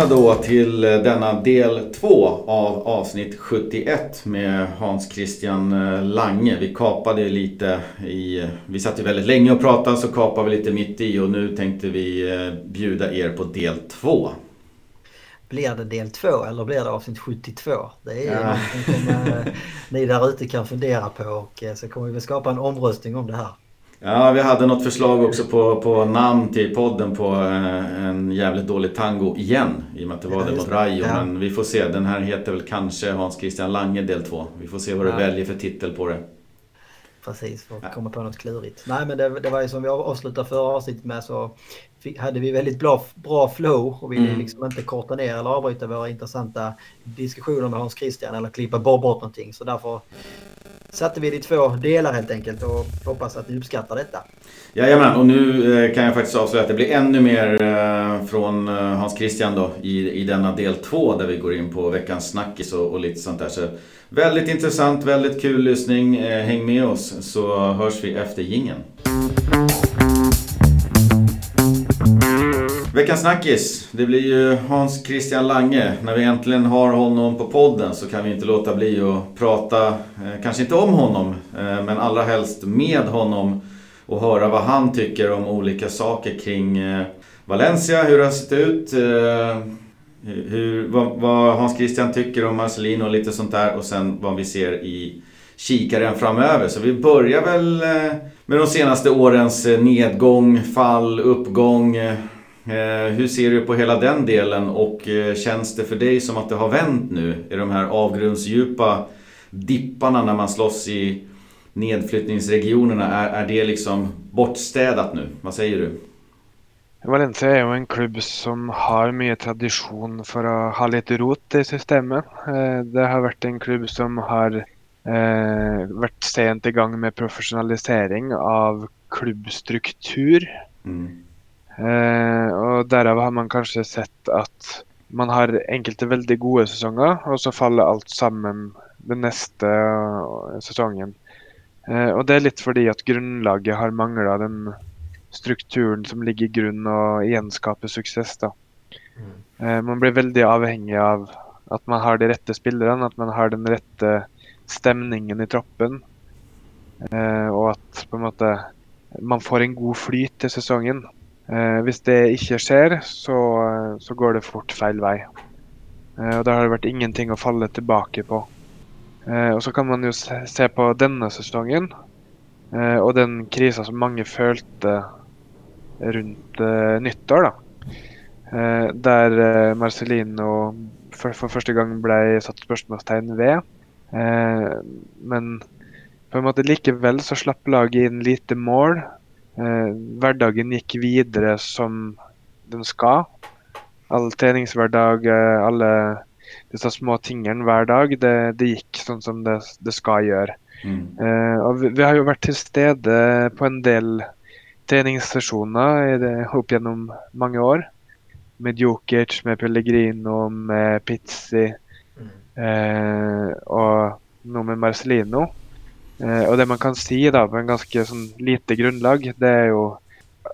Välkomna då till denna del 2 av avsnitt 71 med Hans Christian eh, Lange. Vi kapade lite i... Vi satt ju väldigt länge och pratade så kapade vi lite mitt i och nu tänkte vi eh, bjuda er på del 2. Blir det del 2 eller blir det avsnitt 72? Det är ja. någonting som eh, ni där ute kan fundera på och så kommer vi skapa en omröstning om det här. Ja, vi hade något förslag också på, på namn till podden på eh, en jävligt dålig tango igen. I och med att det var det mot Rayo. Ja. Men vi får se. Den här heter väl kanske Hans Christian Lange del 2. Vi får se vad du väljer för titel på det. Precis, för att ja. komma på något klurigt. Nej men det, det var ju som vi avslutade förra avsnittet med så hade vi väldigt bra, bra flow och ville mm. liksom inte korta ner eller avbryta våra intressanta diskussioner med Hans Christian eller klippa bort någonting. Så därför satte vi det i två delar helt enkelt och hoppas att ni uppskattar detta. Jajamän, och nu eh, kan jag faktiskt avslöja att det blir ännu mer eh, från eh, Hans Christian då i, i denna del två där vi går in på veckans snackis och, och lite sånt där. Så väldigt intressant, väldigt kul lyssning. Häng med oss så hörs vi efter gingen. Veckans snackis, det blir ju Hans Christian Lange. När vi äntligen har honom på podden så kan vi inte låta bli att prata, eh, kanske inte om honom, eh, men allra helst med honom och höra vad han tycker om olika saker kring eh, Valencia, hur det har sett ut, eh, hur, vad, vad Hans Christian tycker om Marcelino och lite sånt där och sen vad vi ser i kikaren framöver. Så vi börjar väl eh, med de senaste årens eh, nedgång, fall, uppgång hur ser du på hela den delen och eh, känns det för dig som att det har vänt nu? I de här avgrundsdjupa dipparna när man slåss i nedflyttningsregionerna, är, är det liksom bortstädat nu? Vad säger du? Valencia är ju en klubb som har mycket tradition för att ha lite rot i systemet. Eh, det har varit en klubb som har varit sent igång med professionalisering av klubbstruktur. Mm. Eh, og derav har man kanskje sett at man har enkelte veldig gode sesonger, og så faller alt sammen den neste uh, sesongen. Eh, og det er litt fordi at grunnlaget har mangla den strukturen som ligger i grunn og gjenskaper suksess. da. Mm. Eh, man blir veldig avhengig av at man har de rette spillerne, at man har den rette stemningen i troppen. Eh, og at på en måte man får en god flyt til sesongen. Eh, hvis det ikke skjer, så, så, går det fort feil vei. Eh, og Da har det vært ingenting å falle tilbake på. Eh, og Så kan man jo se, se på denne sesongen eh, og den krisa som mange følte rundt eh, nyttår. da. Eh, der eh, Marcelino for, for, første gang ble satt spørsmålstegn ved. Eh, men på en måte likevel så slapp laget inn lite mål. Eh, hverdagen gikk videre som den skal. All treningshverdag, eh, alle disse små tingene hver dag, det, det gikk sånn som det, det skal gjøre. Mm. Eh, og vi, vi, har jo vært til stede på en del treningssesjoner det, opp gjennom mange år. Med Jokic, med Pellegrino, med Pizzi mm. eh, og nå med Marcelino. Eh, og det man kan si da, på en ganske sånn lite grunnlag, det er jo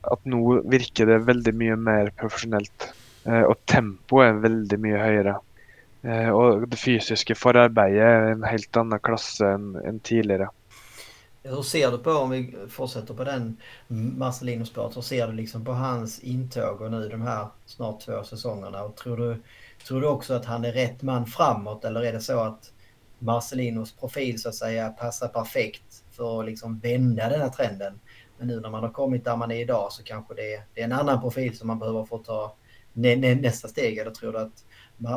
at nå virker det veldig mye mer profesjonelt. Eh, og tempoet er veldig mye høyere. Eh, og det fysiske forarbeidet er en helt annen klasse enn en tidligere. Hur ser du på, om vi fortsätter på den Marcelino-spåret, hur ser du liksom på hans intåg och nu de här snart två säsongerna? Och tror, du, tror du också att han är rätt man framåt eller är det så att Marcelinos profil så att säga passar perfekt för att liksom vända den här trenden. Men nu när man har kommit där man är idag så kanske det är, det är en annan profil som man behöver få ta nä, nä, nästa steg. Eller tror du att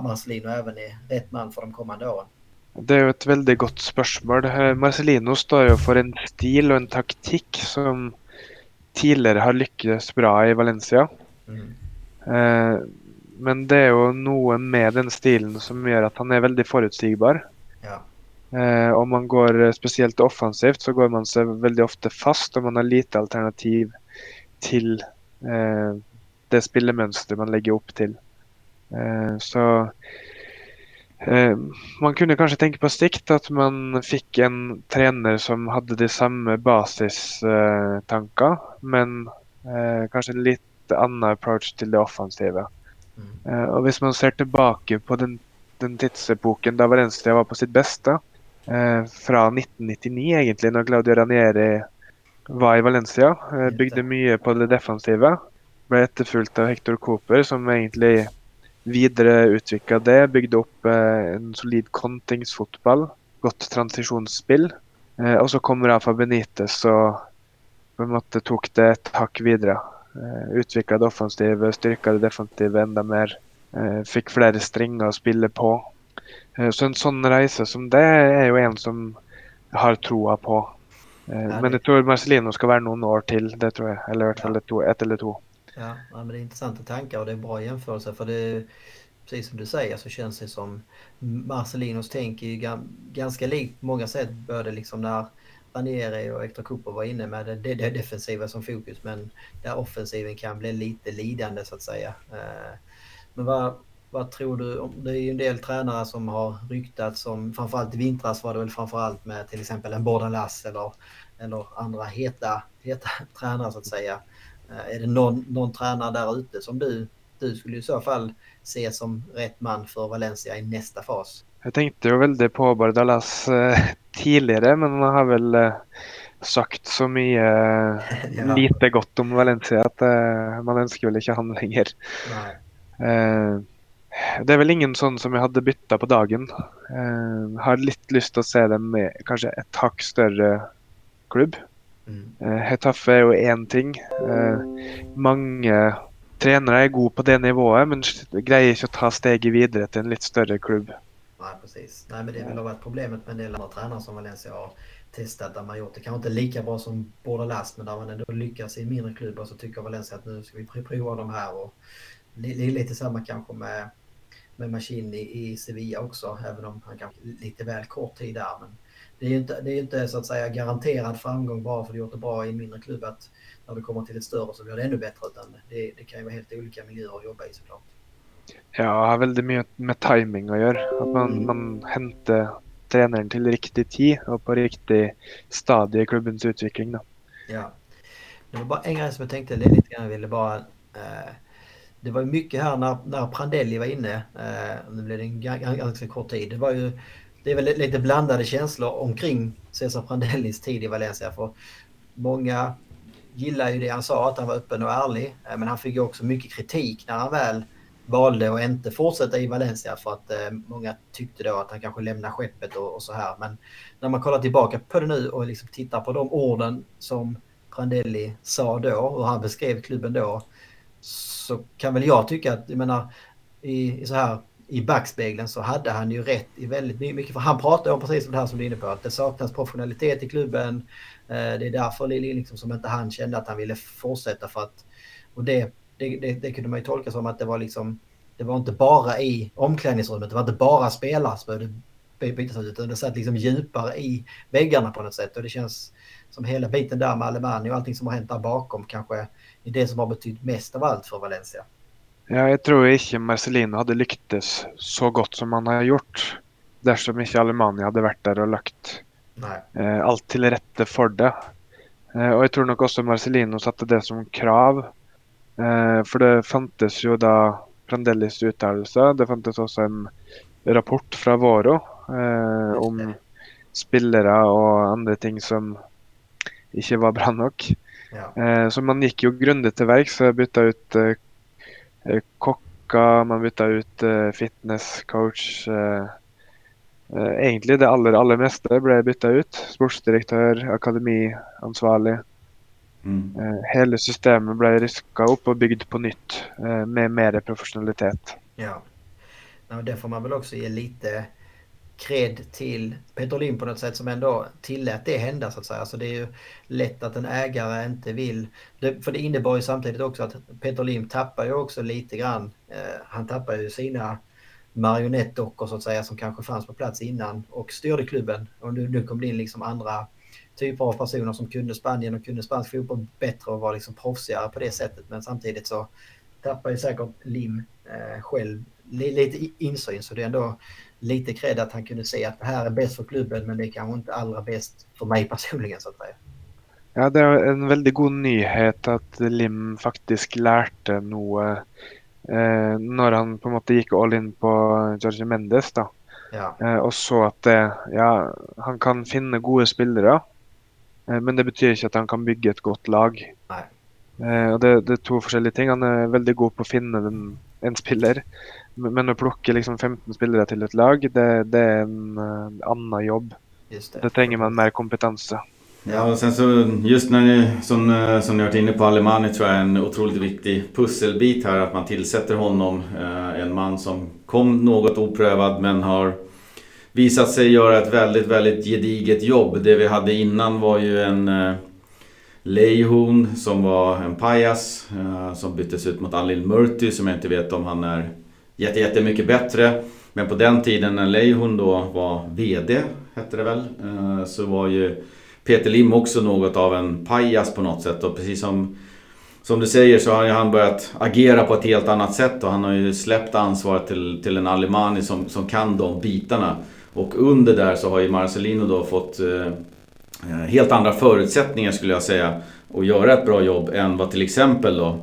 Marcelino även är rätt man för de kommande åren? Det är ett väldigt gott spørsmål. Eh, Marcelino står ju för en stil och en taktik som tidigare har lyckats bra i Valencia. Mm. Eh, men det är ju något med den stilen som gör att han är väldigt förutsägbar. Ja. Eh, om man går eh, speciellt offensivt så går man sig väldigt ofta fast och man har lite alternativ till eh, det spelmönster man lägger upp till. Eh, så eh, man kunde kanske tänka på sikt att man fick en tränare som hade de samma basistankar men eh, kanske en lite annan approach till det offensiva. Mm. Och om man ser tillbaka på den, den tidsepoken där Valencia var på sitt bästa, eh, från 1999 egentligen, när Claudio Ranieri var i Valencia, eh, byggde mycket på det defensiva, blev efterföljt av Hector Cooper som egentligen vidareutveckla det, byggde upp eh, en solid kontingsfotboll, gott transitionsspill. Eh, och så kommer Rafa Benitez och på en måte tok det ett hack vidare. Eh, Utvikla det offensive, styrka det defensive enda mer. Fick flera stringer att spela på. Så en sån resa som det är ju en som har troa på. Men jag tror Marcelino ska vara några år till, det tror jag. Eller i alla fall ett, ett eller två. Ja, men det är intressanta tankar och det är bra jämförelse för det precis som du säger så känns det som Marcelinos tänk är ganska likt på många sätt. Både liksom när Ranieri och Hector Cooper var inne med det, det, det defensiva som fokus men där offensiven kan bli lite lidande så att säga. Eh, men vad, vad tror du? Det är ju en del tränare som har ryktats som framförallt i vintras var det väl framförallt med till exempel en Bordalas eller, eller andra heta, heta tränare så att säga. Eh, är det någon, någon tränare där ute som du, du skulle i så fall se som rätt man för Valencia i nästa fas? Jag tänkte väldigt på Bardalas eh, tidigare men han har väl eh, sagt så mycket ja. lite gott om Valencia att man önskar väl inte han längre. Eh, det är väl ingen sån som jag hade bytta på dagen. Eh, har lite lust att se dem med kanske ett hack större klubb. Mm. Eh, Hetaffe är ju en ting. Eh, många tränare är gode på det nivået, men greier inte att ta steget vidare till en lite större klubb. Nej, precis. Nej, men det har varit problemet med en del andra tränare som Valencia har testat där man gjort det kanske inte lika bra som Bordalas men där man ändå lyckas i en mindre klubb och så tycker Valencia att nu ska vi prova de här och lite samma kanske med med Machini i Sevilla också även om han kanske lite väl kort tid där men det är ju inte, det är inte så att säga garanterad framgång bara för att du gjort det bra i en mindre klubb att när du kommer till ett större så blir det ännu bättre. Utan det, det kan ju vara helt olika miljöer att jobba i såklart. Ja, det har väldigt mycket med timing att göra. Att man, mm. man hämtar tränaren till riktig tid och på riktig stadie i klubbens utveckling. Då. Ja. Det var bara en grej som jag tänkte lite grann. Jag ville bara... Eh, det var ju mycket här när, när Prandelli var inne. Eh, nu blev det en ganska kort tid. Det var ju det är väl lite blandade känslor omkring Cesar Prandellis tid i Valencia. För många gillar ju det han sa, att han var öppen och ärlig. Eh, men han fick ju också mycket kritik när han väl valde att inte fortsätta i Valencia för att eh, många tyckte då att han kanske lämnar skeppet och, och, så här. Men när man kollar tillbaka på det nu och liksom tittar på de orden som Prandelli sa då och han beskrev klubben då så kan väl jag tycka att, jag menar, i, i så här i backspegeln så hade han ju rätt i väldigt mycket. För han pratade om precis det här som du är inne på, att det saknas professionalitet i klubben. Eh, det är därför liksom som inte han kände att han ville fortsätta för att... Och det, det, det, det kunde man ju tolka som att det var liksom... Det var inte bara i omklädningsrummet, det var inte bara spelare som behövde bytas ut, utan det satt liksom djupare i väggarna på något sätt. Och det känns som hela biten där med Alemani och allting som har hänt där bakom kanske är det som har betytt mest av allt för Valencia. Ja, jag tror inte Marcelino hade lyckats så gott som han har gjort. Dersom inte Alemani hade varit där och lagt eh, allt till rätta för det. Eh, och jag tror nog också Marcelino satte det som krav. Eh, för det fanns ju då Prandellis uttalelse. Det fanns också en rapport från Voro eh, om spelare och andra ting som inte var bra nog. Ja. Eh, så man gick ju grundligt till verks bytte ut eh, Eh, kockar, man bytte ut fitnesscoach. Egentligen det allra, allra mesta blev bytta ut. Sportsdirektör, akademiansvarig. Mm. Hela systemet blev riskat upp och byggt på nytt med mer professionalitet. Ja. ja, det får man väl också ge lite cred till Peter Lim på något sätt som ändå tillät det hända så att säga. Så det är ju lätt att en ägare inte vill. Det, för det innebar ju samtidigt också att Peter Lim tappar ju också lite grann. Eh, han tappar ju sina marionettdockor så att säga som kanske fanns på plats innan och styrde klubben. Och nu, nu kom det in liksom andra typer av personer som kunde Spanien och kunde spansk fotboll bättre och var liksom proffsigare på det sättet. Men samtidigt så tappar ju säkert Lim eh, själv lite insyn så det är ändå lite cred att han kunde se att det här är bäst för klubben men det är kanske inte allra bäst för mig personligen så att säga. Ja, det är en väldigt god nyhet att Lim faktiskt lärde något eh, når han på en måte gikk all in på Jorge Mendes. da. Ja. Eh, og så at det, ja, han kan finne gode spillere, eh, men det betyr ikke at han kan bygge et godt lag. Nei. Eh, og det, det er to forskjellige ting. Han er veldig god på å finne den, en spiller, men, å plukke liksom 15 spillere til et lag, det, det er en eh, annen jobb. Just det. Det trenger man mer kompetanse. Ja, och sen så just när ni, som, eh, som ni har varit inne på, Alemani tror jag är en otroligt viktig pusselbit här. Att man tillsätter honom, eh, en man som kom något oprövad men har visat sig göra ett väldigt, väldigt gediget jobb. Det vi hade innan var ju en eh, Leihun som var en pajas eh, som byttes ut mot Alil Murti som jag inte vet om han är jätte, jättemycket bättre. Men på den tiden när Leijon då var VD, hette det väl, eh, så var ju Peter Lim också något av en pajas på något sätt. Och precis som, som du säger så har han börjat agera på ett helt annat sätt och han har ju släppt ansvaret till, till en Alemani som, som kan de bitarna. Och under där så har ju Marcelino då fått eh, eh helt andra förutsättningar skulle jag säga att göra ett bra jobb än vad till exempel då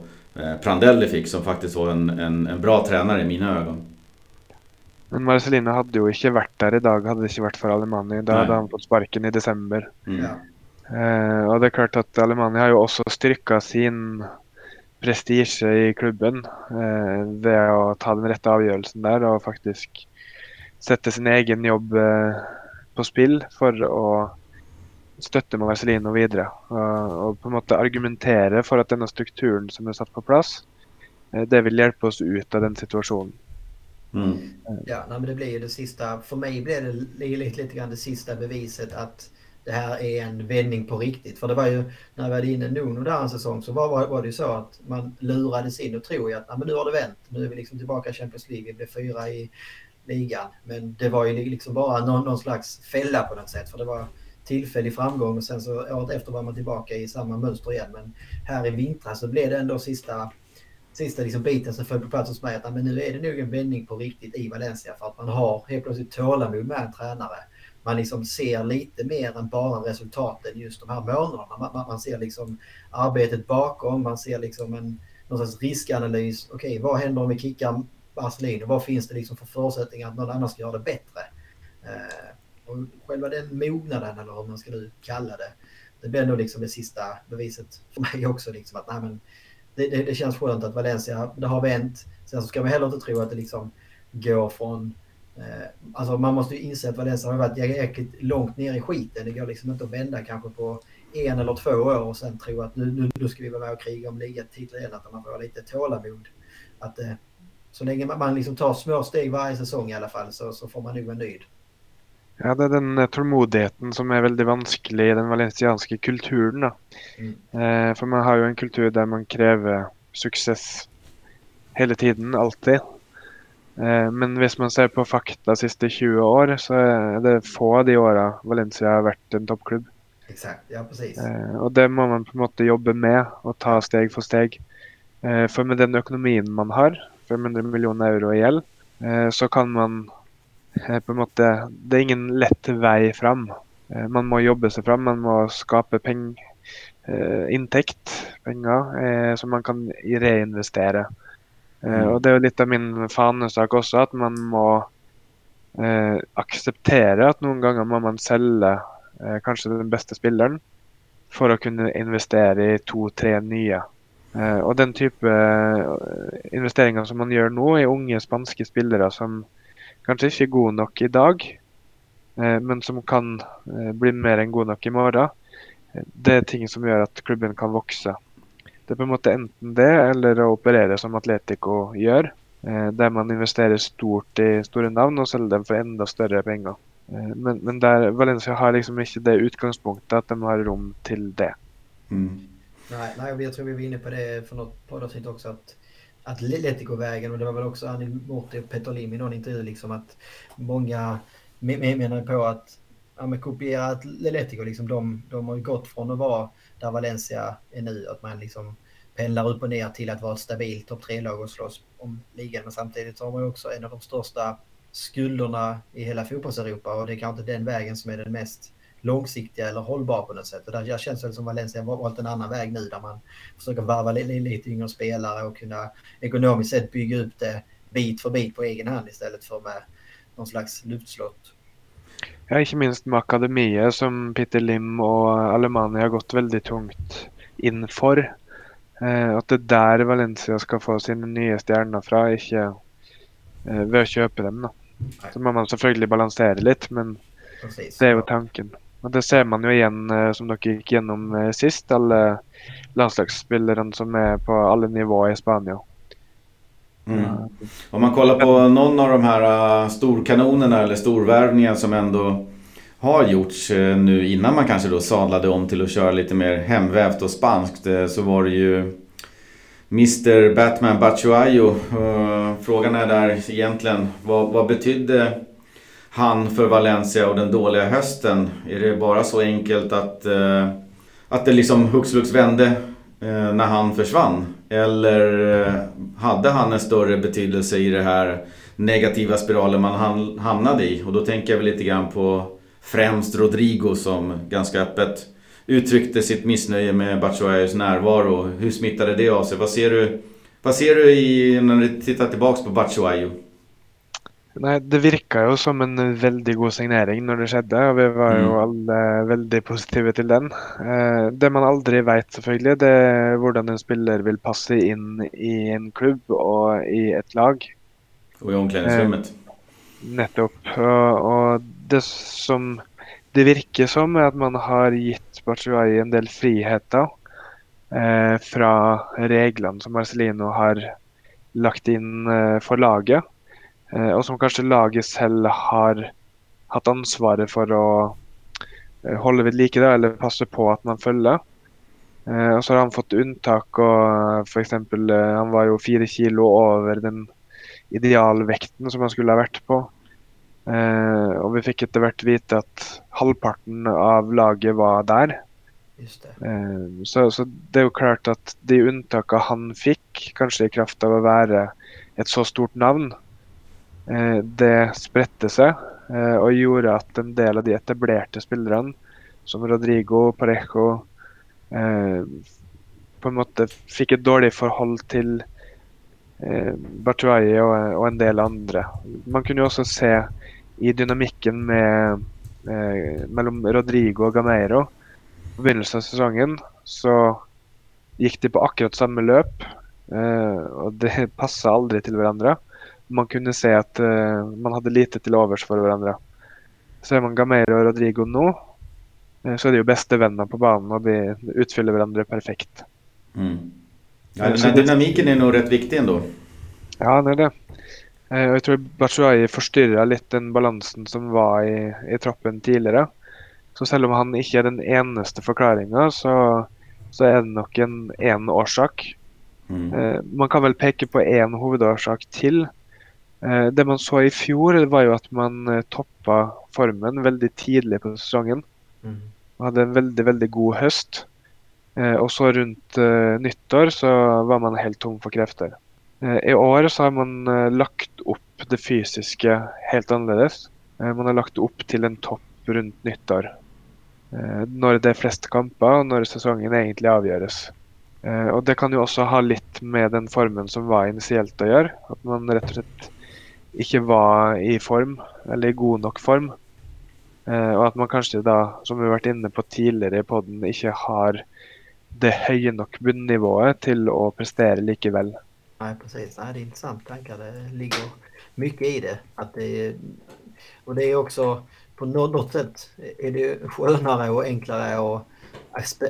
Prandelli fick som faktiskt var en, en, en bra tränare i mina ögon. Men Marcelino hadde jo ikke vært der i dag, hadde det ikke vært for Alemani. Da Nei. hadde han fått sparken i desember. Mm. Ja. Eh, og det er klart at Alemani har jo også styrka sin prestisje i klubben eh, ved å ta den rette avgjørelsen der og faktisk sette sin egen jobb eh, på spill for å støtte Marcelino videre. Og, og på en måte argumentere for at denne strukturen som er satt på plass, eh, det vil hjelpe oss ut av den situasjonen. Mm. Ja, nej, men det blir ju det sista. För mig blev det li- lite, lite grann det sista beviset att det här är en vändning på riktigt. För det var ju när vi hade inne Nuno där en säsong så var, var, det ju så att man lurades in och tror ju att "Ja, men nu har det vänt. Nu är vi liksom tillbaka i Champions League. Vi blev fyra i ligan. Men det var ju liksom bara någon, någon slags fälla på något sätt. För det var tillfällig framgång och sen så året efter var man tillbaka i samma mönster igen. Men här i vintras så blev det ändå sista sista liksom biten som föll på plats hos mig att men nu är det nog en vändning på riktigt i Valencia för att man har helt plötsligt tålamod med en tränare. Man liksom ser lite mer än bara resultaten just de här månaderna. Man, man, man ser liksom arbetet bakom, man ser liksom en någon slags riskanalys. Okej, vad händer om vi kickar Marcelino? Vad finns det liksom för förutsättningar att någon annan ska göra det bättre? Eh, och själva den mognaden eller hur man ska nu kalla det. Det blir nog liksom det sista beviset för mig också. Liksom att, nej, men det, det, det känns skönt att Valencia, det har vänt. Sen så ska man heller inte tro att det liksom går från... Eh, alltså man måste ju inse att Valencia har varit jäkligt långt ner i skiten. Det går liksom inte att vända kanske på en eller två år och sen tro att nu, nu, nu ska vi vara med och kriga om ligatitlar igen. Att man får ha lite tålamod. Att, eh, så länge man, man liksom tar små steg varje säsong i alla fall så, så får man nog vara nöjd. Ja, det er den eh, tålmodigheten som er veldig vanskelig i den valencianske kulturen. da. Mm. Eh, for man har jo en kultur der man krever suksess hele tiden, alltid. Eh, men hvis man ser på fakta de siste 20 år, så er det få av de åra Valencia har vært en toppklubb. Exakt, ja precis. Eh, og det må man på en måte jobbe med og ta steg for steg. Eh, for med den økonomien man har, 500 millioner euro i gjeld, eh, så kan man på en måte Det er ingen lett vei fram. Eh, man må jobbe seg fram, man må skape peng, eh, inntekt, penger, eh, som man kan reinvestere. Eh, Mm. og Det er jo litt av min fanesak også, at man må eh, akseptere at noen ganger må man selge eh, kanskje den beste spilleren for å kunne investere i to-tre nye. Eh, og den type eh, investeringer som man gjør nå i unge spanske spillere som kanskje ikke gode nok i dag, eh, men som kan eh, bli mer enn gode nok i morgen, eh, det er ting som gjør at klubben kan vokse. Det er på en måte enten det, eller å operere som Atletico gjør, eh, der man investerer stort i store navn og selger dem for enda større penger. Eh, Men, men der Valencia har liksom ikke det utgangspunktet at de har rom til det. Mm. Nej, nej, jag tror vi var inne på det för något poddavsnitt också att Atletico-vägen och det var väl också Annie Morti och Petter Lim i någon intervju liksom att många menar på att ja, men kopiera Atletico liksom de, de har ju gått från att vara där Valencia är nu att man liksom pendlar upp och ner till att vara ett stabilt topp tre-lag och slåss om ligan men samtidigt har man ju också en av de största skulderna i hela fotbolls-Europa och det är kanske inte den vägen som är den mest långsiktiga eller hållbara på något sätt. Och där jag känns det som Valencia har valt en annan väg nu där man försöker varva lite yngre spelare och kunna ekonomiskt sett bygga upp det bit för bit på egen hand istället för med någon slags luftslott. Ja, ikke minst med akademiet som Peter Lim og Alemania har gått veldig tungt inn for. Eh, at det er der Valencia skal få sine nye stjerner fra, ikke eh, ved å kjøpe dem. da. Så må man selvfølgelig balansere litt, men Precis. det er jo tanken. Og Det ser man jo igjen, eh, som dere gikk gjennom eh, sist, alle landslagsspillerne som er på alle nivåer i Spania. Mm. Om man kollar på någon av de här storkanonerna eller storvärvningarna som ändå har gjorts nu innan man kanske då sadlade om till att köra lite mer hemvävt och spanskt så var det ju Mr Batman Batshuayo. Frågan är där egentligen vad, vad betydde han för Valencia och den dåliga hösten? Är det bara så enkelt att, eh, att det liksom hux flux vände eh, när han försvann? Eller eh, hade han en större betydelse i det här negativa spiralen man hamnade i? Och då tänker jag väl lite grann på främst Rodrigo som ganska öppet uttryckte sitt missnöje med Batshuayos närvaro. Hur smittade det av sig? Vad ser du, vad ser du i, när du tittar tillbaks på Batshuayo? Nei, Det virka jo som en veldig god signering når det skjedde, og vi var jo alle veldig positive til den. Eh, det man aldri vet, selvfølgelig, det er hvordan en spiller vil passe inn i en klubb og i et lag. Og i omklädningsrummet. Eh, nettopp. Og, og, det som det virker som, er at man har gitt Batshuayi en del friheter eh, fra reglene som Marcelino har lagt inn eh, for laget. Eh, og som kanskje laget selv har hatt ansvaret for å eh, holde ved like, da, eller passe på at man følger. Eh, og så har han fått unntak, og f.eks. han var jo fire kilo over den idealvekten som han skulle ha vært på. og vi fikk etter hvert vite at halvparten av laget var der. Så, så, det er jo klart at de unntakene han fikk, kanskje i kraft av å være et så stort navn, Eh, Eh, det spredte seg eh, og gjorde at en del av de etablerte spillerne, som Rodrigo Parejo, eh, på en måte fikk et dårlig forhold til eh, Bartuaye og, og, en del andre. Man kunne jo også se i dynamikken med, eh, mellom Rodrigo og Gameiro på begynnelsen av sesongen, så gikk de på akkurat samme løp. og det passa aldri til hverandre man kunne se at uh, man hadde lite til overs for hverandre. Ser man Gameiro og Rodrigo nå, uh, så er de jo bestevenner på banen, og de utfyller hverandre perfekt. Mm. Ja, den dynamiken er nog rett viktig ändå. Ja, det er det. Og jeg tror Batshuayi forstyrra litt den balansen som var i, i, troppen tidligere. Så selv om han ikke er den eneste forklaringa, så, så, er det nok en én årsak. Mm. man kan vel peke på én hovedårsak til. Eh, det man så i fjor, var jo at man eh, toppa formen veldig tidlig på sesongen. Mm. Man hadde en veldig, veldig god høst. Eh, og så rundt nyttår så var man helt tom for krefter. I år så har man lagt opp det fysiske helt annerledes. Man har lagt opp til en topp rundt nyttår. Når det er flest kamper, og når sesongen egentlig avgjøres. Og Det kan jo også ha litt med den formen som var initielt å gjøre. At man rett og slett ikke var i form, eller i god nok form. Eh, og at man kanskje da, som vi har vært inne på tidligere i poden, ikke har det høye nok bunnivået til å prestere likevel. Nei, precis. Nej, det är intressant tankar. Det ligger mycket i det. Att det och det är också på något sätt är det skönare och enklare att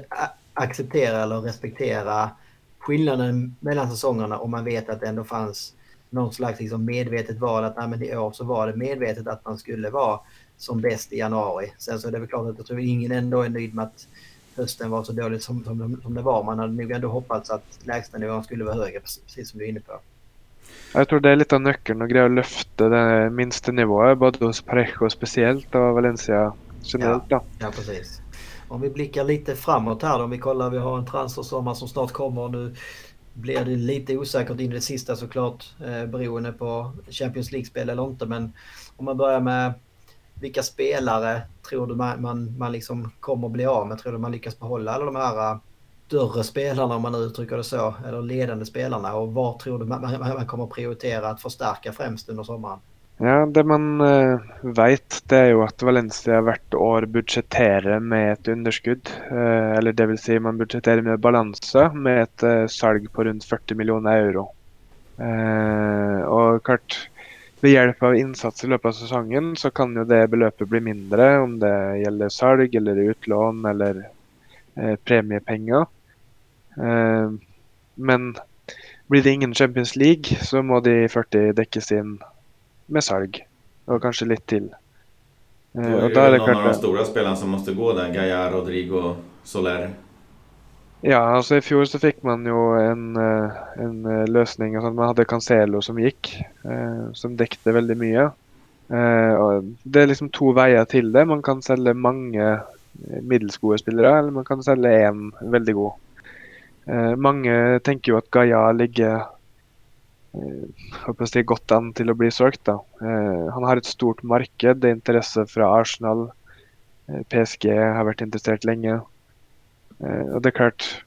acceptera eller respektera skillnaden mellan säsongerna om man vet att det ändå fanns någon slags liksom medvetet val att nej, men i år så var det medvetet att man skulle vara som bäst i januari. Sen så är det väl klart att jag tror ingen ändå är nöjd med att hösten var så dåligt som, som, som det var. Man hade nog ändå hoppats att lägstanivån skulle vara högre, precis som du är inne på. Jeg tror det er litt av nøkkelen å greie å løfte det minste nivået, både hos Parejo spesielt og Valencia generellt. Ja, ja, precis. Om vi blickar lite framåt här då, om vi kollar, vi har en transfersommar som snart kommer. Nu blir det lite osäkert in i det sista såklart eh, beroende på Champions League-spel eller inte. Men om man börjar med vilka spelare tror du man, man, man liksom kommer bli av med? Tror du man lyckas behålla alla de här eh, större spelarna om man nu uttrycker det så, eller ledande spelarna och vad tror du man, man kommer prioritera att förstärka främst under sommaren? Ja, Det man uh, vet, det er jo at Valencia hvert år budsjetterer med et underskudd. Uh, eller dvs. Si man budsjetterer med balanse med et uh, salg på rundt 40 millioner euro. Uh, og klart, ved hjelp av innsats i løpet av sesongen så kan jo det beløpet bli mindre, om det gjelder salg eller utlån eller premiepenger. men blir det ingen Champions League, så må de 40 dekkes inn med salg. Och kanske lite till. Då är, och då är det någon av de stora spelarna som måste gå där. Gaia, Rodrigo, Soler. Ja, alltså i fjol så fick man ju en, eh, en eh, lösning. Alltså man hade Cancelo som gick. Eh, som täckte väldigt mycket. det är liksom två vägar till det. Man kan sälja många middelsgode spelare eller man kan sälja en väldigt god. Många tänker ju att Gaia ligger hoppas det godt an til å bli solgt. da. Eh, han har et stort marked. Det er interesse fra Arsenal. Eh, PSG har vært interessert lenge. Eh, og Det er klart,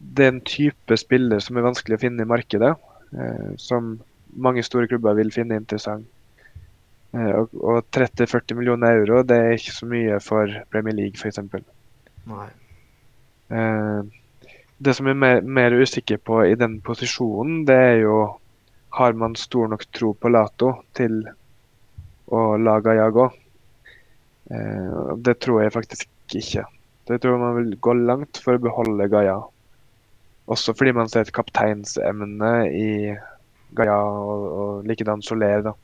det er en type spiller som er vanskelig å finne i markedet. Som mange store klubber vil finne interessant. Og, og 30-40 millioner euro det er ikke så mye for Premier League f.eks. Det som er mer, mer usikker på i den posisjonen, det er jo har man stor nok tro på Lato til å laga Gaia också. Eh, det tror jeg faktisk ikke. Det tror man vil gå langt for å beholde Gaia. Også fordi man ser et kapteinsemne i Gaia og, og likedan Soler. Da.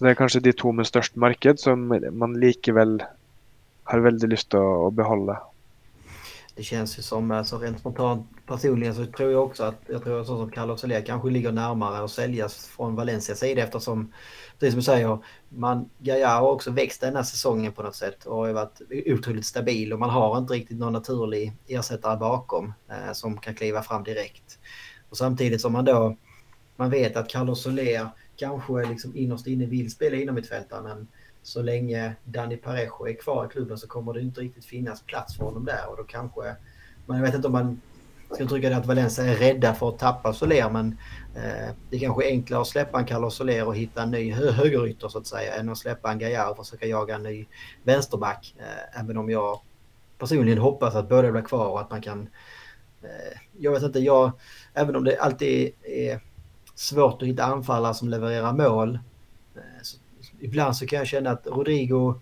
det er kanskje de to med størst marked som man likevel har väldigt lust att behålla. det känns ju som, alltså rent spontant personligen så tror jag också att, jag tror att så som Carlos Soler kanske ligger närmare att säljas från Valencias sida eftersom, precis som du säger, man, Gaia har också växt den här säsongen på något sätt och har varit otroligt stabil och man har inte riktigt någon naturlig ersättare bakom eh, som kan kliva fram direkt. Och samtidigt som man då, man vet att Carlos Soler kanske liksom innerst inne vill spela inom mittfältaren men så länge Danny Parejo är kvar i klubben så kommer det inte riktigt finnas plats för honom där och då kanske, man vet inte om man ska trycka det att Valencia är rädda för att tappa Soler men eh, det kanske är enklare att släppa en Carlos Soler och hitta en ny hö högerytter så att säga än att släppa en Gaillard och försöka jaga en ny vänsterback. Eh, även om jag personligen hoppas att båda blir kvar och att man kan eh, jag vet inte, jag, även om det alltid är svårt att hitta anfallare som levererar mål eh, så ibland så kan jag känna att Rodrigo,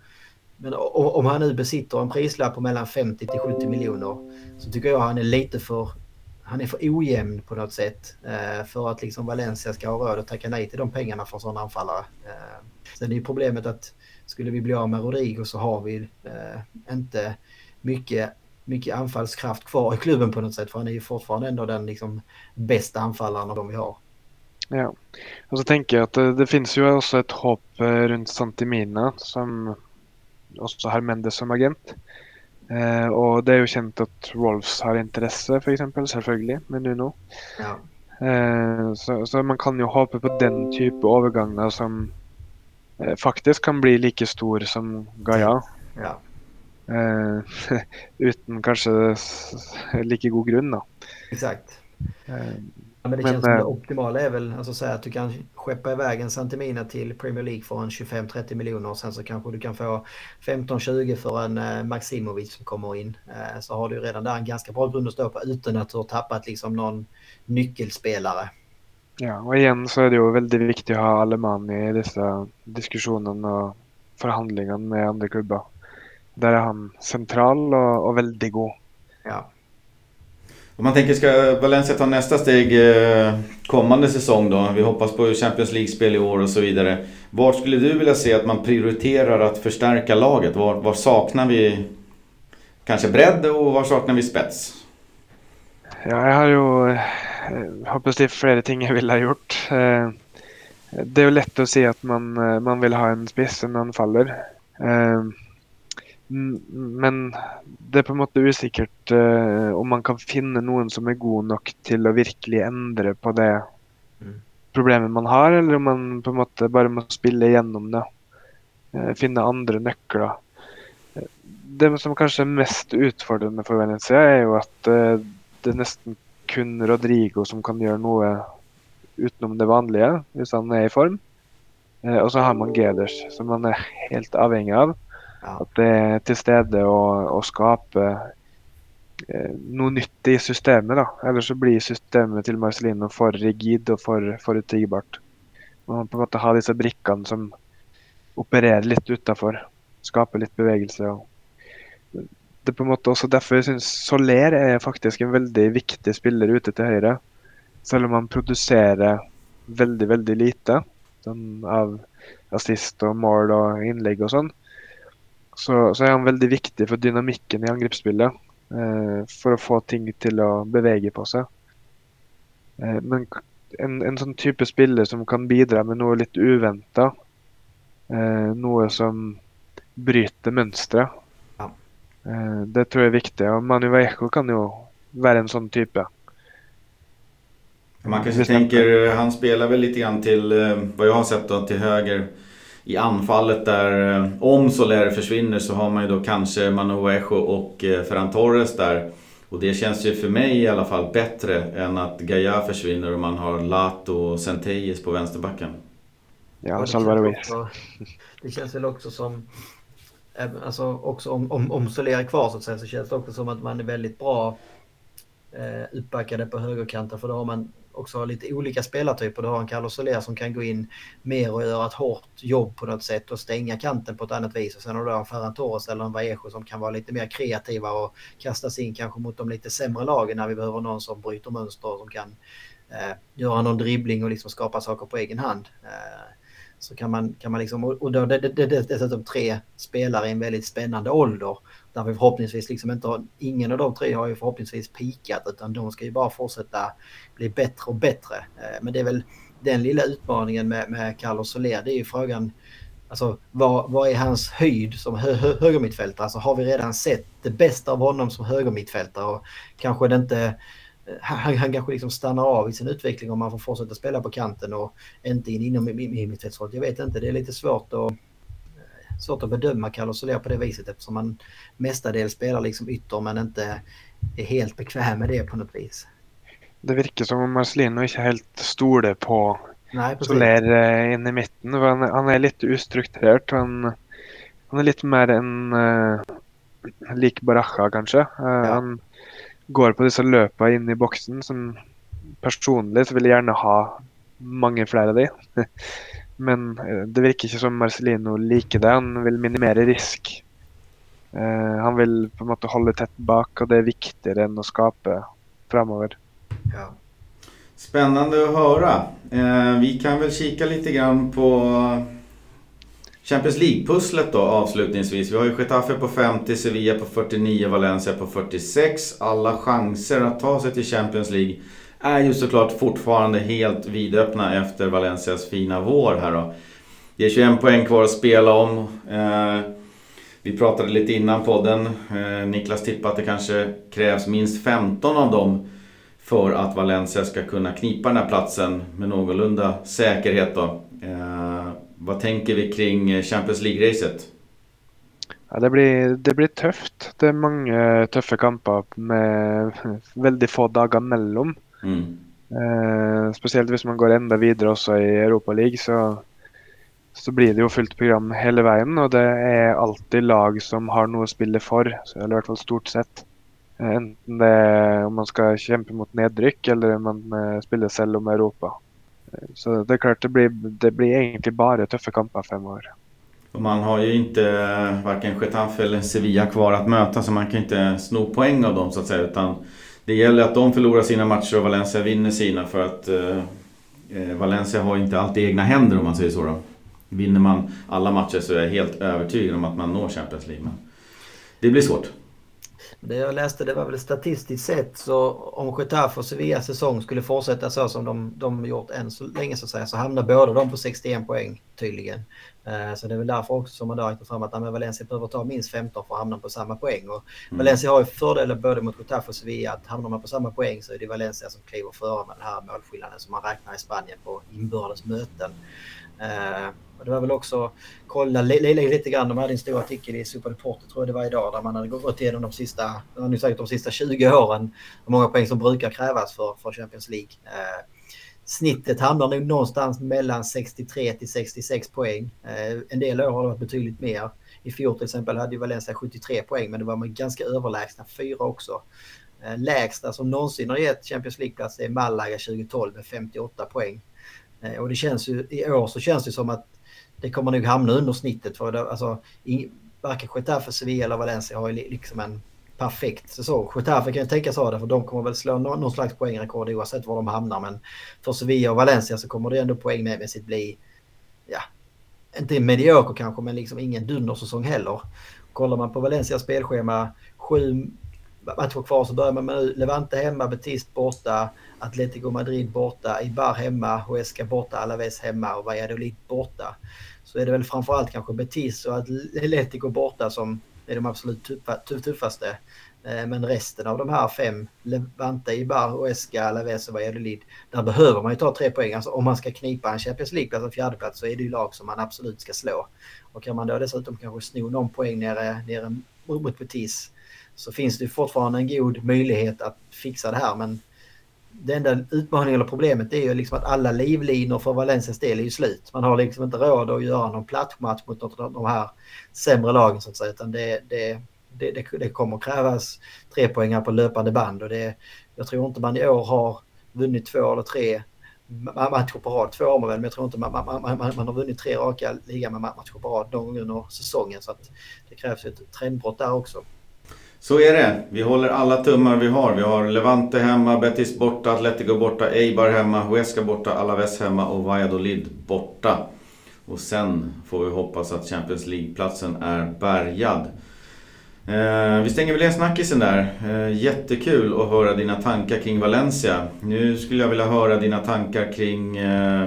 men om han nu besitter en prislapp på mellan 50 till 70 miljoner så tycker jag han är lite för han är för ojämn på något sätt eh, för att liksom Valencia ska ha råd att tacka nej till de pengarna för sådana anfallare. Eh, sen är ju problemet att skulle vi bli av med Rodrigo så har vi eh, inte mycket, mycket anfallskraft kvar i klubben på något sätt för han är ju fortfarande ändå den liksom bästa anfallaren av de vi har. Ja. och så tänker jag att det, det finns ju också ett hopp eh, runt Santimina, som också har Mendes som agent. Eh, og det er jo kjent at Wolves har interesse, f.eks. Selvfølgelig, med Nuno. Ja. Eh, så, så, man kan jo håpe på den type overganger som eh, faktisk kan bli like stor som Gaia. Ja. Eh, uten kanskje like god grunn, da. Exakt. Eh, men det men, känns som det optimala är väl alltså, säga att du kan skeppa iväg en Santimina till Premier League för en 25-30 miljoner och sen så kanske du kan få 15-20 för en eh, Maximovic som kommer in. Eh, så har du redan där en ganska bra grund att stå på utan att du har tappat liksom någon nyckelspelare. Ja, och igen så är det ju väldigt viktigt att ha alle mann i dessa diskussionerna och förhandlingarna med andra klubbar. Där är han central och, och väldigt god. Ja. Om man tänker, ska Valencia ta nästa steg eh, kommande säsong då? Vi hoppas på Champions League-spel i år och så vidare. Var skulle du vilja se att man prioriterar att förstärka laget? Var, var saknar vi kanske bredd och var saknar vi spets? Ja, jag har ju eh, hoppas det är flera ting jag vill ha gjort. Eh, det är ju lätt att se att man, man vill ha en spets, en anfaller. Men det er på en måte usikkert uh, om man kan finne noen som er god nok til å virkelig endre på det mm. problemet man har, eller om man på en måte bare må spille gjennom det. eh, finne andre nøkler. Det som kanskje er mest utfordrende for Venezia, er jo at eh, det er nesten kun Rodrigo som kan gjøre noe utenom det vanlige, hvis han er i form. Eh, og så har man Geders, som man er helt avhengig av. Ja. At det er til stede og, og skape eh, noe nytt i systemet. da. Ellers så blir systemet til Marcelino for rigid og for forutsigbart. Man må på en måte ha disse brikkene som opererer litt utafor. Skaper litt bevegelse. og det er på en måte også derfor jeg syns Soler er faktisk en veldig viktig spiller ute til høyre. Selv om han produserer veldig, veldig lite sånn av assist og mål og innlegg og sånn, så, så, er han veldig viktig for dynamikken i angrepsspillet. Eh, for å få ting til å bevege på seg. Eh, men en, en, sånn type spiller som kan bidra med noe litt uventa, eh, noe som bryter mønsteret, Eh, det tror jeg er viktig. og Manu Vallejo kan jo være en sånn type. Man kanske tänker, han spelar väl lite grann till, eh, vad jag har sett då, till höger i anfallet där. Eh, om Soler försvinner så har man ju då kanske Manu Vallejo och Ferran Torres där. Och det känns ju för mig i alla fall bättre än att Gaia försvinner och man har Lato och Centelles på vänsterbacken. Ja, Salvador Det känns väl också som alltså också om, om, om Soler är kvar så att säga så känns det också som att man är väldigt bra eh, uppbackade på högerkanten för då har man också lite olika spelartyper. Du har en Carlos Soler som kan gå in mer och göra ett hårt jobb på något sätt och stänga kanten på ett annat vis. Och sen har du en Ferran Torres eller en Vallejo som kan vara lite mer kreativa och kastas in kanske mot de lite sämre lagen när vi behöver någon som bryter mönster och som kan eh, göra någon dribbling och liksom skapa saker på egen hand. Eh, så kan man, kan man liksom, och då det, det, det, dessutom tre spelare i en väldigt spännande ålder. Där vi förhoppningsvis liksom inte har, ingen av de tre har ju förhoppningsvis pikat utan de ska ju bara fortsätta bli bättre och bättre. Eh, men det är väl den lilla utmaningen med, med Carlos Soler, det är ju frågan Alltså vad, vad är hans höjd som hö, hö, högermittfältare? Alltså har vi redan sett det bästa av honom som högermittfältare och kanske det inte han, han kanske liksom stannar av i sin utveckling om han får fortsätta spela på kanten och inte in inom mittfältsrollen. Jag vet inte, det är lite svårt att, svårt att bedöma Carlos Soler på det viset eftersom han mestadels spelar liksom ytter men inte är helt bekväm med det på något vis. Det verkar som om Marcelino inte helt stoler på Nei, Soler eh, inne i mitten. Han, han är lite ostrukturerad. Han, han är lite mer en uh, lik Baraja kanske. Uh, ja. Han går på disse løpa inn i boksen, som personlig så vil jeg gjerne ha mange flere av de. Men eh, det virker ikke som Marcelino liker det. Han vil minimere risk. Uh, han vil på en måte holde tett bak, og det är viktigere enn å skape framover. Ja. Spännande att höra. Eh, vi kan väl kika lite grann på Champions League-pusslet då avslutningsvis. Vi har ju Getafe på 50, Sevilla på 49, Valencia på 46. Alla chanser att ta sig till Champions League är ju såklart fortfarande helt vidöppna efter Valencias fina vår här då. Det är 21 poäng kvar att spela om. Eh, vi pratade lite innan podden. Eh, Niklas tippade att det kanske krävs minst 15 av dem för att Valencia ska kunna knipa den här platsen med någorlunda säkerhet då. Eh, vad tänker vi kring Champions League-racet? Ja, det, blir, det blir tøft. Det är många tuffa kamper med väldigt få dagar mellan. Mm. Eh, spesielt hvis man går enda videre også i Europaligaen, så, så blir det jo fullt program hele veien. Og det er alltid lag som har noe å spille for, eller i hvert fall stort sett. Eh, enten det er om man skal kjempe mot nedrykk, eller om man eh, spiller selv om Europa. Så det är klart, det blir, det blir egentligen bara tuffa kamper framöver. Man har ju inte varken Getafe eller Sevilla kvar att möta så man kan inte sno poäng av dem så att säga. Utan det gäller att de förlorar sina matcher och Valencia vinner sina för att eh, eh, Valencia har inte alltid egna händer om man säger så. Då. Vinner man alla matcher så är jag helt övertygad om att man når Champions League. Men det blir svårt. Det jag läste det var väl statistiskt sett så om Getafe och Sevillas säsong skulle fortsätta så som de, de gjort än så länge så att säga så hamnar båda de på 61 poäng tydligen. Eh, så det är väl därför också som man då räknar fram att Valencia behöver ta minst 15 för att hamna på samma poäng. Och mm. Valencia har ju fördelen både mot Getafe och Sevilla att hamnar man på samma poäng så är det Valencia som kliver före med den här målskillnaden som man räknar i Spanien på inbördes möten. Eh, och det var väl också, kolla lite, lite grann, de hade en stor artikel i Superdeporter tror jag det var idag, där man hade gått igenom de sista, nu sagt de sista 20 åren, hur många poäng som brukar krävas för, för Champions League. Eh, snittet hamnar nog någonstans mellan 63 till 66 poäng. Eh, en del år har det varit betydligt mer. I fjol till exempel hade ju Valencia 73 poäng men det var med ganska överlägsna fyra också. Eh, lägsta som någonsin har gett Champions League-plats är Malaga 2012 med 58 poäng. Eh, och det känns ju, i år så känns det som att det kommer nog hamna under snittet. För det, alltså, i, varken Getafe, Sevilla eller Valencia har ju liksom en perfekt säsong. Getafe kan ju tänkas ha det för de kommer väl slå någon, någon slags poängrekord oavsett var de hamnar. Men för Sevilla och Valencia så kommer det ändå poängmässigt bli, ja, inte medioker kanske men liksom ingen dundersäsong heller. Kollar man på Valencias spelschema, sju matcher kvar så börjar man med Levante hemma, Betis borta, Atletico Madrid borta, Ibar hemma, Huesca borta, Alaves hemma och Valladolid borta. Så är det väl framförallt kanske Betis och Atletico borta som är de absolut tuffa, tuffaste. Eh, men resten av de här fem, Levante, Ibar, Huesca, Alaves och Valladolid, där behöver man ju ta tre poäng. Alltså om man ska knipa en Champions League-plats, en fjärdeplats, så är det ju lag som man absolut ska slå. Och kan man då dessutom kanske sno någon poäng nere, nere mot Betis så finns det fortfarande en god möjlighet att fixa det här. Men det enda utmaningen eller problemet är ju liksom att alla livlinor för Valencias del är ju slut. Man har liksom inte råd att göra någon plattmatch mot något av de här sämre lagen så att säga. Utan det, det, det, det kommer krävas tre poängar på löpande band och det, jag tror inte man i år har vunnit två eller tre matcher på rad. Två har man väl, men jag tror inte man, man, man, man har vunnit tre raka ligamatcher på rad någon gång under säsongen. Så att det krävs ett trendbrott där också. Så är det. Vi håller alla tummar vi har. Vi har Levante hemma, Betis borta, Atletico borta, Eibar hemma, Huesca borta, Alaves hemma och Valladolid borta. Och sen får vi hoppas att Champions League-platsen är bärgad. Eh, vi stänger väl en snackisen där. Eh, jättekul att höra dina tankar kring Valencia. Nu skulle jag vilja höra dina tankar kring eh,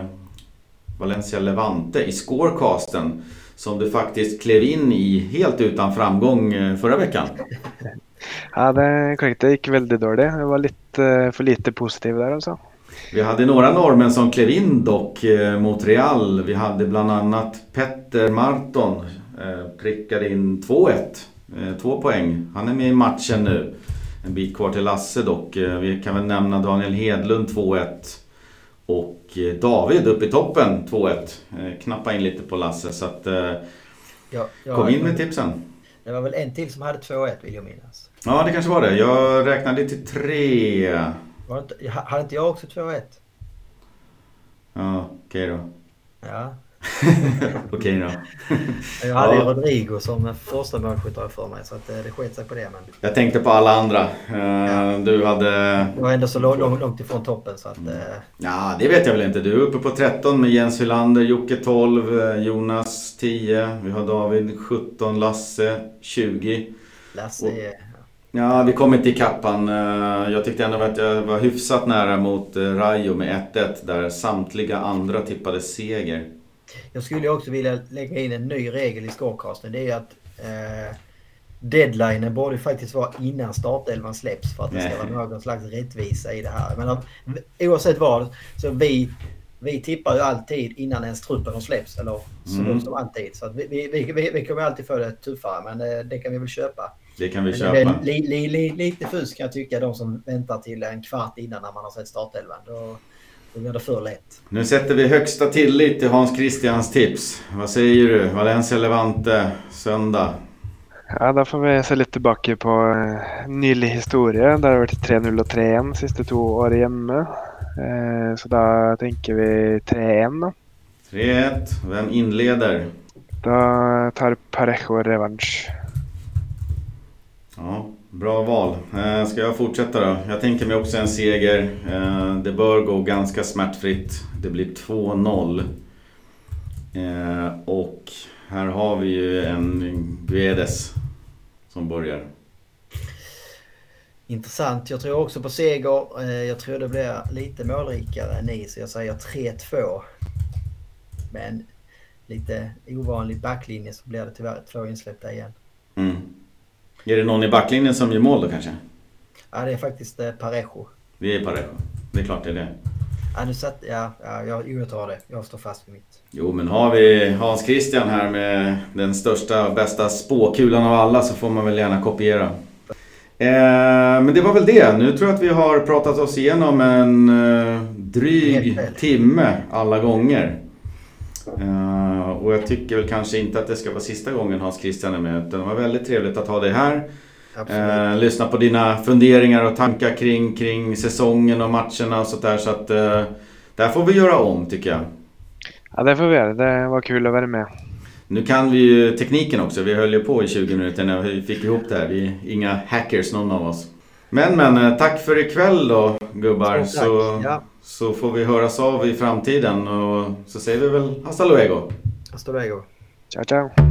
Valencia Levante i scorecasten som du faktiskt klev in i helt utan framgång eh, förra veckan. Ja, det är korrekt. Det gick väldigt dåligt. Det var lite eh, för lite positiv där alltså. Vi hade några norrmän som klev in dock eh, mot Real. Vi hade bland annat Petter Marton. Prickade in 2-1. Två poäng. Han är med i matchen nu. En bit kvar till Lasse dock. Vi kan väl nämna Daniel Hedlund 2-1. Och David upp i toppen 2-1. Eh, knappa in lite på Lasse så att... Eh, ja, ja, kom in med tipsen. Det var väl en till som hade 2-1 vill jag minnas. Ja det kanske var det. Jag räknade till tre. Var inte, hade inte jag också 2-1? Ja, okej okay då. Ja, Okej då. jag hade ju ja. Rodrigo som första målskytt för mig så att det sket sig på det. Men... Jag tänkte på alla andra. Ja. Du hade... Jag var ändå så långt, långt ifrån toppen så att... Mm. Ja, det vet jag väl inte. Du är uppe på 13 med Jens Hylander, Jocke 12, eh, Jonas 10. Vi har David 17, Lasse 20. Lasse är... Ja, vi kom inte ikapp han. Eh, jag tyckte ändå att jag var hyfsat nära mot Rayo med 1-1 där samtliga andra tippade seger. Jag skulle också vilja lägga in en ny regel i scorecasten. Det är att eh, deadlinen borde faktiskt vara innan startelvan släpps för att det ska vara någon slags rättvisa i det här. Men oavsett vad, så vi, vi tippar ju alltid innan ens truppen har släppts. Eller så mm. som alltid. Så vi, vi, vi, vi kommer alltid få det tuffare, men det, eh, det kan vi väl köpa. Det kan vi men köpa. Li, li, li, lite fusk kan jag tycka, de som väntar till en kvart innan när man har sett startelvan. Då, då blir det för lätt. Nu sätter vi högsta tillit till Hans Christians tips. Vad säger du? Valencia Levante söndag. Ja, da får vi se litt tilbake på uh, nylig historie. Det har vært 3-0 og 3-1 siste to år hjemme. Uh, så da tenker vi 3-1, da. 3-1. Hvem innleder? Da tar Parejo revansj. Ja, Bra val. Eh, ska jag fortsätta då? Jag tänker mig också en seger. Eh, det bör gå ganska smärtfritt. Det blir 2-0. Eh, och här har vi ju en Guedes som börjar. Intressant. Jag tror också på seger. Jag tror det blir lite målrikare än ni, så jag säger 3-2. Men lite ovanlig backlinje så blir det tyvärr två insläppta igen. Mm. Är det någon i backlinjen som gör mål då kanske? Ja, det är faktiskt eh, Parejo. Det är Parejo. Det är klart det är det. Ja, nu satt, ja, ja, jag, jag tar det. Jag står fast vid mitt. Jo, men har vi Hans Christian här med den största och bästa spåkulan av alla så får man väl gärna kopiera. Eh, men det var väl det. Nu tror jag att vi har pratat oss igenom en eh, dryg timme alla gånger. Eh, och jag tycker väl kanske inte att det ska vara sista gången Hans Christian är med. Utan det var väldigt trevligt att ha dig här. Eh, lyssna på dina funderingar och tankar kring, kring säsongen och matcherna och sånt där. Så att eh, det här får vi göra om tycker jag. Ja, det får vi göra. Det var kul att vara med. Nu kan vi ju tekniken också. Vi höll ju på i 20 minuter när vi fick ihop det här. Vi är inga hackers någon av oss. Men men, tack för ikväll då gubbar. Tack. Så, Ja. Så får vi höras av i framtiden och så säger vi väl hasta luego. Hasta luego. Ciao, ciao.